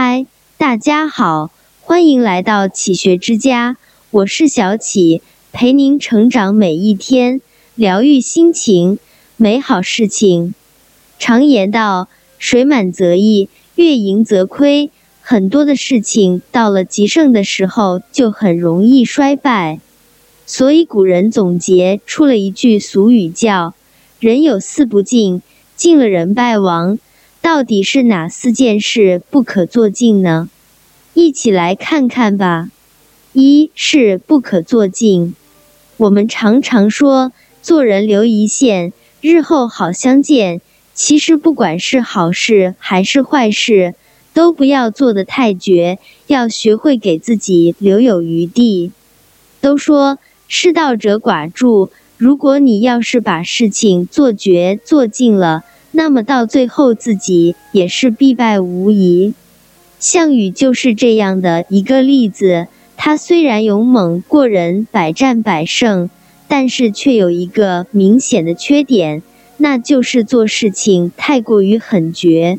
嗨，大家好，欢迎来到启学之家，我是小启，陪您成长每一天，疗愈心情，美好事情。常言道，水满则溢，月盈则亏。很多的事情到了极盛的时候，就很容易衰败。所以古人总结出了一句俗语，叫“人有四不敬，敬了人败亡”。到底是哪四件事不可做尽呢？一起来看看吧。一是不可做尽。我们常常说做人留一线，日后好相见。其实不管是好事还是坏事，都不要做得太绝，要学会给自己留有余地。都说失道者寡助，如果你要是把事情做绝做尽了。那么到最后，自己也是必败无疑。项羽就是这样的一个例子。他虽然勇猛过人，百战百胜，但是却有一个明显的缺点，那就是做事情太过于狠绝。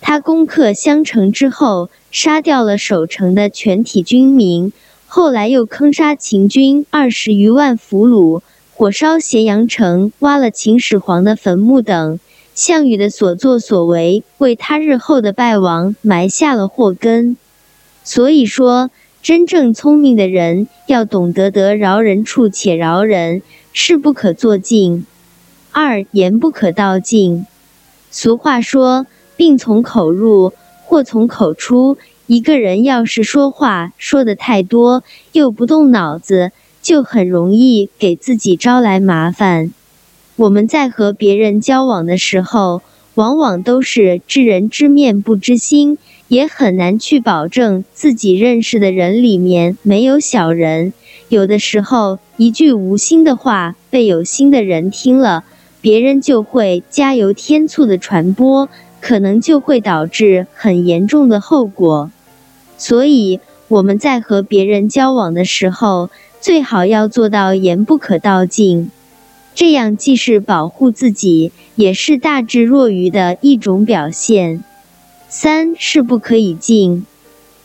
他攻克襄城之后，杀掉了守城的全体军民，后来又坑杀秦军二十余万俘虏，火烧咸阳城，挖了秦始皇的坟墓等。项羽的所作所为，为他日后的败亡埋下了祸根。所以说，真正聪明的人要懂得得饶人处且饶人，事不可做尽。二言不可道尽。俗话说，病从口入，祸从口出。一个人要是说话说的太多，又不动脑子，就很容易给自己招来麻烦。我们在和别人交往的时候，往往都是知人知面不知心，也很难去保证自己认识的人里面没有小人。有的时候，一句无心的话被有心的人听了，别人就会加油添醋的传播，可能就会导致很严重的后果。所以我们在和别人交往的时候，最好要做到言不可道尽。这样既是保护自己，也是大智若愚的一种表现。三是不可以进。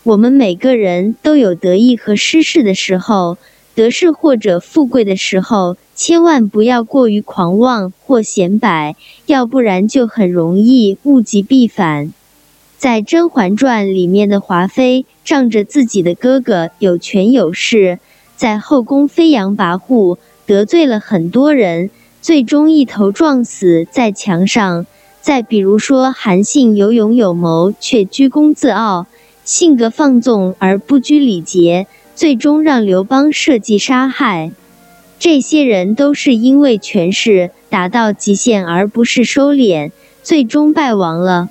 我们每个人都有得意和失势的时候，得势或者富贵的时候，千万不要过于狂妄或显摆，要不然就很容易物极必反。在《甄嬛传》里面的华妃，仗着自己的哥哥有权有势，在后宫飞扬跋扈。得罪了很多人，最终一头撞死在墙上。再比如说，韩信有勇有谋，却居功自傲，性格放纵而不拘礼节，最终让刘邦设计杀害。这些人都是因为权势达到极限，而不是收敛，最终败亡了。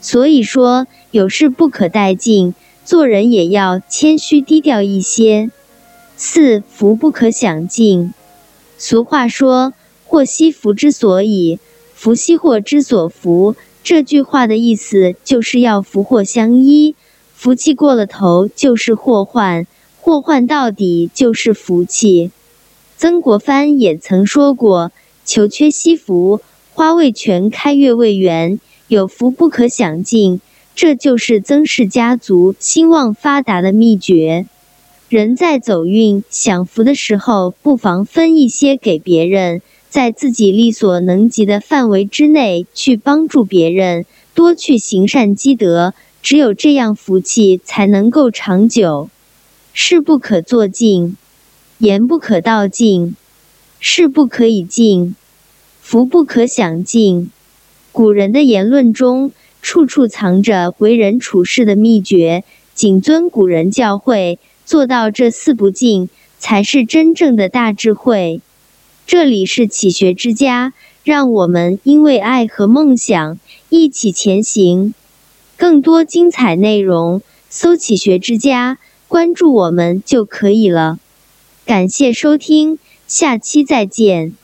所以说，有事不可带尽，做人也要谦虚低调一些。四福不可享尽。俗话说：“祸兮福之所以，福兮祸之所伏。”这句话的意思就是要福祸相依，福气过了头就是祸患，祸患到底就是福气。曾国藩也曾说过：“求缺惜福，花未全开月未圆，有福不可享尽。”这就是曾氏家族兴旺发达的秘诀。人在走运享福的时候，不妨分一些给别人，在自己力所能及的范围之内去帮助别人，多去行善积德，只有这样福气才能够长久。事不可做尽，言不可道尽，事不可以尽，福不可享尽。古人的言论中，处处藏着为人处事的秘诀，谨遵古人教诲。做到这四不净，才是真正的大智慧。这里是启学之家，让我们因为爱和梦想一起前行。更多精彩内容，搜“启学之家”，关注我们就可以了。感谢收听，下期再见。